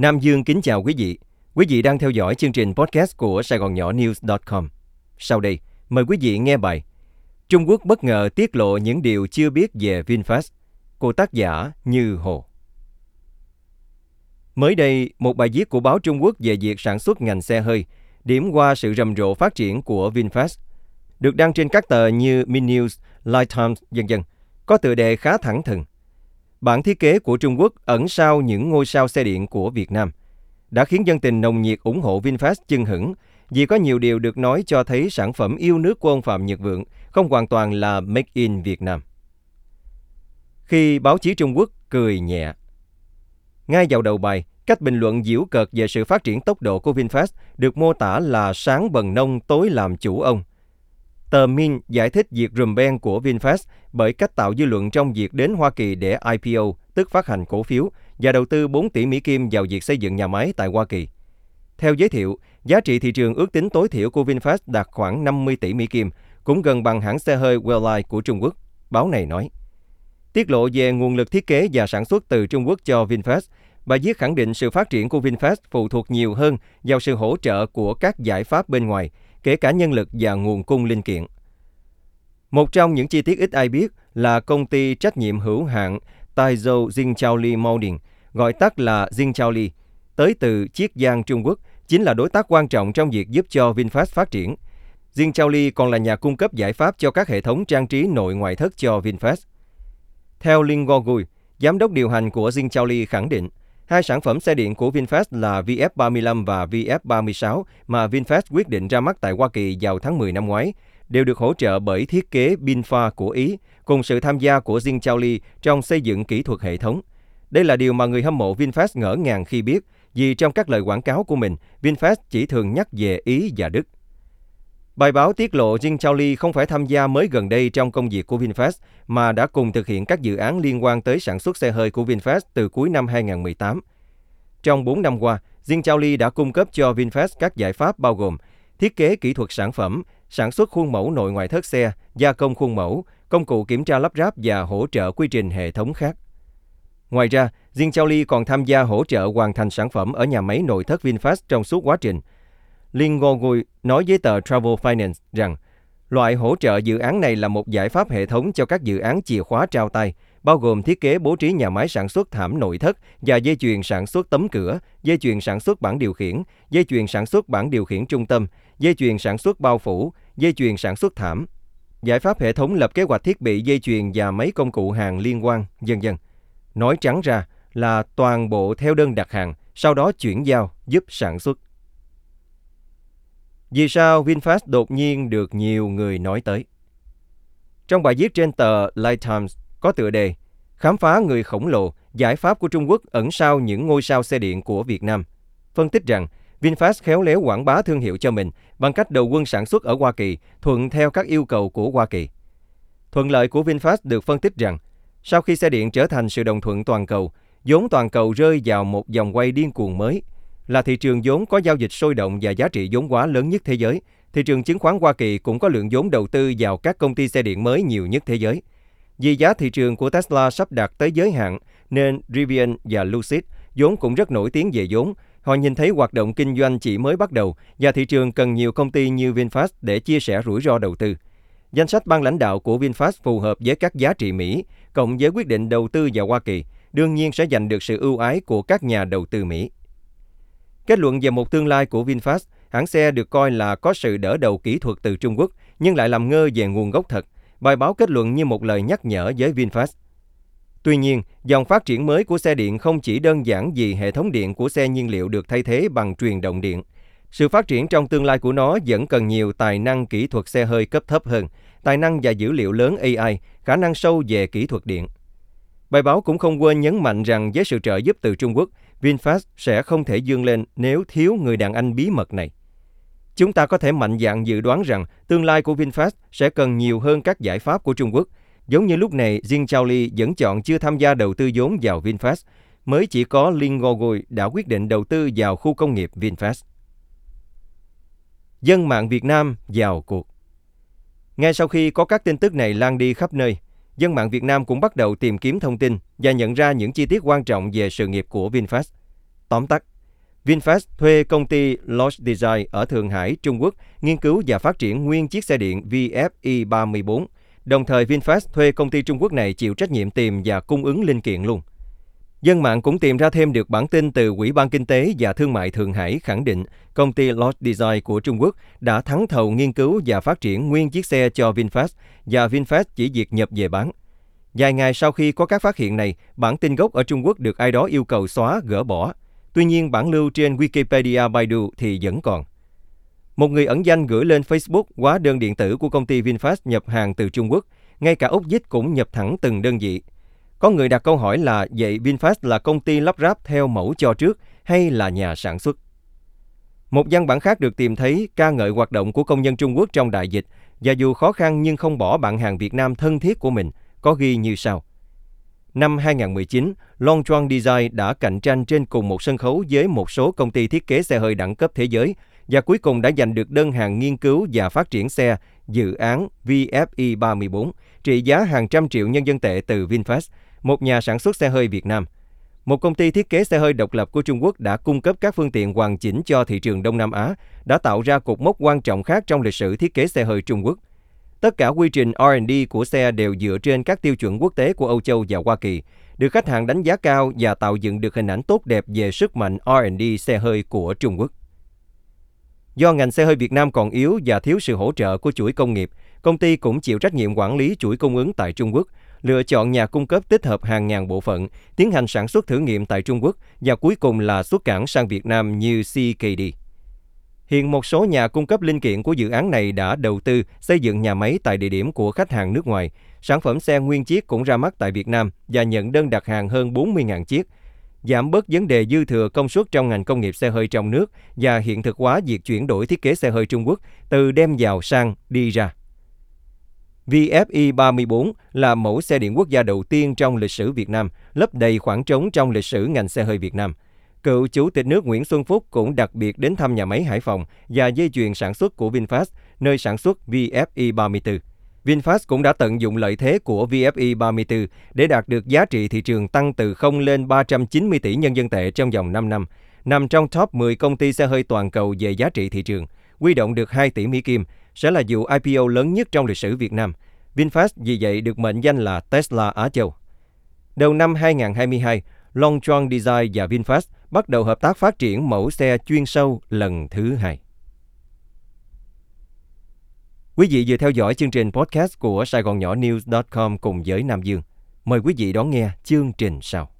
Nam Dương kính chào quý vị. Quý vị đang theo dõi chương trình podcast của Sài Gòn Nhỏ News.com. Sau đây, mời quý vị nghe bài Trung Quốc bất ngờ tiết lộ những điều chưa biết về VinFast của tác giả Như Hồ. Mới đây, một bài viết của báo Trung Quốc về việc sản xuất ngành xe hơi điểm qua sự rầm rộ phát triển của VinFast được đăng trên các tờ như Minnews, Light Times, dân dân, có tựa đề khá thẳng thừng. Bản thiết kế của Trung Quốc ẩn sau những ngôi sao xe điện của Việt Nam đã khiến dân tình nồng nhiệt ủng hộ VinFast chưng hửng vì có nhiều điều được nói cho thấy sản phẩm yêu nước của ông Phạm Nhật Vượng không hoàn toàn là made in Việt Nam. Khi báo chí Trung Quốc cười nhẹ. Ngay vào đầu bài, cách bình luận diễu cợt về sự phát triển tốc độ của VinFast được mô tả là sáng bần nông tối làm chủ ông. Tờ Min giải thích việc rùm beng của VinFast bởi cách tạo dư luận trong việc đến Hoa Kỳ để IPO, tức phát hành cổ phiếu, và đầu tư 4 tỷ Mỹ Kim vào việc xây dựng nhà máy tại Hoa Kỳ. Theo giới thiệu, giá trị thị trường ước tính tối thiểu của VinFast đạt khoảng 50 tỷ Mỹ Kim, cũng gần bằng hãng xe hơi Wellline của Trung Quốc, báo này nói. Tiết lộ về nguồn lực thiết kế và sản xuất từ Trung Quốc cho VinFast, bà viết khẳng định sự phát triển của VinFast phụ thuộc nhiều hơn vào sự hỗ trợ của các giải pháp bên ngoài, kể cả nhân lực và nguồn cung linh kiện. Một trong những chi tiết ít ai biết là công ty trách nhiệm hữu hạn Taizhou Jingchaoli Molding, gọi tắt là Jingchaoli, tới từ Chiết Giang, Trung Quốc, chính là đối tác quan trọng trong việc giúp cho VinFast phát triển. Jingchaoli còn là nhà cung cấp giải pháp cho các hệ thống trang trí nội ngoại thất cho VinFast. Theo Linh Gogui, giám đốc điều hành của Jingchaoli khẳng định, Hai sản phẩm xe điện của VinFast là VF35 và VF36 mà VinFast quyết định ra mắt tại Hoa Kỳ vào tháng 10 năm ngoái, đều được hỗ trợ bởi thiết kế Binfa của Ý, cùng sự tham gia của Jing Chaoli trong xây dựng kỹ thuật hệ thống. Đây là điều mà người hâm mộ VinFast ngỡ ngàng khi biết, vì trong các lời quảng cáo của mình, VinFast chỉ thường nhắc về Ý và Đức. Bài báo tiết lộ Jing Chaoli không phải tham gia mới gần đây trong công việc của VinFast, mà đã cùng thực hiện các dự án liên quan tới sản xuất xe hơi của VinFast từ cuối năm 2018. Trong 4 năm qua, Jing Chaoli đã cung cấp cho VinFast các giải pháp bao gồm thiết kế kỹ thuật sản phẩm, sản xuất khuôn mẫu nội ngoại thất xe, gia công khuôn mẫu, công cụ kiểm tra lắp ráp và hỗ trợ quy trình hệ thống khác. Ngoài ra, Jing Chaoli còn tham gia hỗ trợ hoàn thành sản phẩm ở nhà máy nội thất VinFast trong suốt quá trình – Liên Ngô Gui nói với tờ Travel Finance rằng loại hỗ trợ dự án này là một giải pháp hệ thống cho các dự án chìa khóa trao tay, bao gồm thiết kế bố trí nhà máy sản xuất thảm nội thất và dây chuyền sản xuất tấm cửa, dây chuyền sản xuất bảng điều khiển, dây chuyền sản xuất bảng điều khiển trung tâm, dây chuyền sản xuất bao phủ, dây chuyền sản xuất thảm. Giải pháp hệ thống lập kế hoạch thiết bị dây chuyền và mấy công cụ hàng liên quan, dân dân. Nói trắng ra là toàn bộ theo đơn đặt hàng, sau đó chuyển giao giúp sản xuất. Vì sao VinFast đột nhiên được nhiều người nói tới? Trong bài viết trên tờ Light Times có tựa đề Khám phá người khổng lồ, giải pháp của Trung Quốc ẩn sau những ngôi sao xe điện của Việt Nam. Phân tích rằng VinFast khéo léo quảng bá thương hiệu cho mình bằng cách đầu quân sản xuất ở Hoa Kỳ, thuận theo các yêu cầu của Hoa Kỳ. Thuận lợi của VinFast được phân tích rằng, sau khi xe điện trở thành sự đồng thuận toàn cầu, vốn toàn cầu rơi vào một dòng quay điên cuồng mới – là thị trường vốn có giao dịch sôi động và giá trị vốn hóa lớn nhất thế giới. Thị trường chứng khoán Hoa Kỳ cũng có lượng vốn đầu tư vào các công ty xe điện mới nhiều nhất thế giới. Vì giá thị trường của Tesla sắp đạt tới giới hạn, nên Rivian và Lucid vốn cũng rất nổi tiếng về vốn. Họ nhìn thấy hoạt động kinh doanh chỉ mới bắt đầu và thị trường cần nhiều công ty như VinFast để chia sẻ rủi ro đầu tư. Danh sách ban lãnh đạo của VinFast phù hợp với các giá trị Mỹ, cộng với quyết định đầu tư vào Hoa Kỳ, đương nhiên sẽ giành được sự ưu ái của các nhà đầu tư Mỹ. Kết luận về một tương lai của VinFast, hãng xe được coi là có sự đỡ đầu kỹ thuật từ Trung Quốc, nhưng lại làm ngơ về nguồn gốc thật. Bài báo kết luận như một lời nhắc nhở với VinFast. Tuy nhiên, dòng phát triển mới của xe điện không chỉ đơn giản vì hệ thống điện của xe nhiên liệu được thay thế bằng truyền động điện. Sự phát triển trong tương lai của nó vẫn cần nhiều tài năng kỹ thuật xe hơi cấp thấp hơn, tài năng và dữ liệu lớn AI, khả năng sâu về kỹ thuật điện. Bài báo cũng không quên nhấn mạnh rằng với sự trợ giúp từ Trung Quốc, VinFast sẽ không thể dương lên nếu thiếu người đàn anh bí mật này. Chúng ta có thể mạnh dạn dự đoán rằng tương lai của VinFast sẽ cần nhiều hơn các giải pháp của Trung Quốc. Giống như lúc này, Jin Chaoli vẫn chọn chưa tham gia đầu tư vốn vào VinFast, mới chỉ có Lin Gogui đã quyết định đầu tư vào khu công nghiệp VinFast. Dân mạng Việt Nam vào cuộc Ngay sau khi có các tin tức này lan đi khắp nơi, dân mạng Việt Nam cũng bắt đầu tìm kiếm thông tin và nhận ra những chi tiết quan trọng về sự nghiệp của VinFast. Tóm tắt, VinFast thuê công ty Lost Design ở Thượng Hải, Trung Quốc nghiên cứu và phát triển nguyên chiếc xe điện VFI 34. Đồng thời VinFast thuê công ty Trung Quốc này chịu trách nhiệm tìm và cung ứng linh kiện luôn. Dân mạng cũng tìm ra thêm được bản tin từ Ủy ban Kinh tế và Thương mại Thượng Hải khẳng định công ty lot Design của Trung Quốc đã thắng thầu nghiên cứu và phát triển nguyên chiếc xe cho VinFast và VinFast chỉ việc nhập về bán. Vài ngày sau khi có các phát hiện này, bản tin gốc ở Trung Quốc được ai đó yêu cầu xóa, gỡ bỏ. Tuy nhiên, bản lưu trên Wikipedia Baidu thì vẫn còn. Một người ẩn danh gửi lên Facebook hóa đơn điện tử của công ty VinFast nhập hàng từ Trung Quốc. Ngay cả Úc Dích cũng nhập thẳng từng đơn vị. Có người đặt câu hỏi là vậy VinFast là công ty lắp ráp theo mẫu cho trước hay là nhà sản xuất? Một văn bản khác được tìm thấy ca ngợi hoạt động của công nhân Trung Quốc trong đại dịch và dù khó khăn nhưng không bỏ bạn hàng Việt Nam thân thiết của mình, có ghi như sau. Năm 2019, Long Chuan Design đã cạnh tranh trên cùng một sân khấu với một số công ty thiết kế xe hơi đẳng cấp thế giới và cuối cùng đã giành được đơn hàng nghiên cứu và phát triển xe dự án VFI 34 trị giá hàng trăm triệu nhân dân tệ từ VinFast, một nhà sản xuất xe hơi Việt Nam. Một công ty thiết kế xe hơi độc lập của Trung Quốc đã cung cấp các phương tiện hoàn chỉnh cho thị trường Đông Nam Á, đã tạo ra cột mốc quan trọng khác trong lịch sử thiết kế xe hơi Trung Quốc. Tất cả quy trình R&D của xe đều dựa trên các tiêu chuẩn quốc tế của Âu Châu và Hoa Kỳ, được khách hàng đánh giá cao và tạo dựng được hình ảnh tốt đẹp về sức mạnh R&D xe hơi của Trung Quốc. Do ngành xe hơi Việt Nam còn yếu và thiếu sự hỗ trợ của chuỗi công nghiệp, công ty cũng chịu trách nhiệm quản lý chuỗi cung ứng tại Trung Quốc, lựa chọn nhà cung cấp tích hợp hàng ngàn bộ phận, tiến hành sản xuất thử nghiệm tại Trung Quốc và cuối cùng là xuất cảng sang Việt Nam như CKD. Hiện một số nhà cung cấp linh kiện của dự án này đã đầu tư xây dựng nhà máy tại địa điểm của khách hàng nước ngoài. Sản phẩm xe nguyên chiếc cũng ra mắt tại Việt Nam và nhận đơn đặt hàng hơn 40.000 chiếc, giảm bớt vấn đề dư thừa công suất trong ngành công nghiệp xe hơi trong nước và hiện thực hóa việc chuyển đổi thiết kế xe hơi Trung Quốc từ đem vào sang đi ra. VFI 34 là mẫu xe điện quốc gia đầu tiên trong lịch sử Việt Nam, lấp đầy khoảng trống trong lịch sử ngành xe hơi Việt Nam. Cựu Chủ tịch nước Nguyễn Xuân Phúc cũng đặc biệt đến thăm nhà máy Hải Phòng và dây chuyền sản xuất của VinFast, nơi sản xuất VFI 34. VinFast cũng đã tận dụng lợi thế của VFI 34 để đạt được giá trị thị trường tăng từ 0 lên 390 tỷ nhân dân tệ trong vòng 5 năm, nằm trong top 10 công ty xe hơi toàn cầu về giá trị thị trường, quy động được 2 tỷ Mỹ Kim, sẽ là vụ IPO lớn nhất trong lịch sử Việt Nam. VinFast vì vậy được mệnh danh là Tesla Á Châu. Đầu năm 2022, Longchuan Design và VinFast bắt đầu hợp tác phát triển mẫu xe chuyên sâu lần thứ hai. Quý vị vừa theo dõi chương trình podcast của Sài Gòn Nhỏ News.com cùng với Nam Dương. Mời quý vị đón nghe chương trình sau.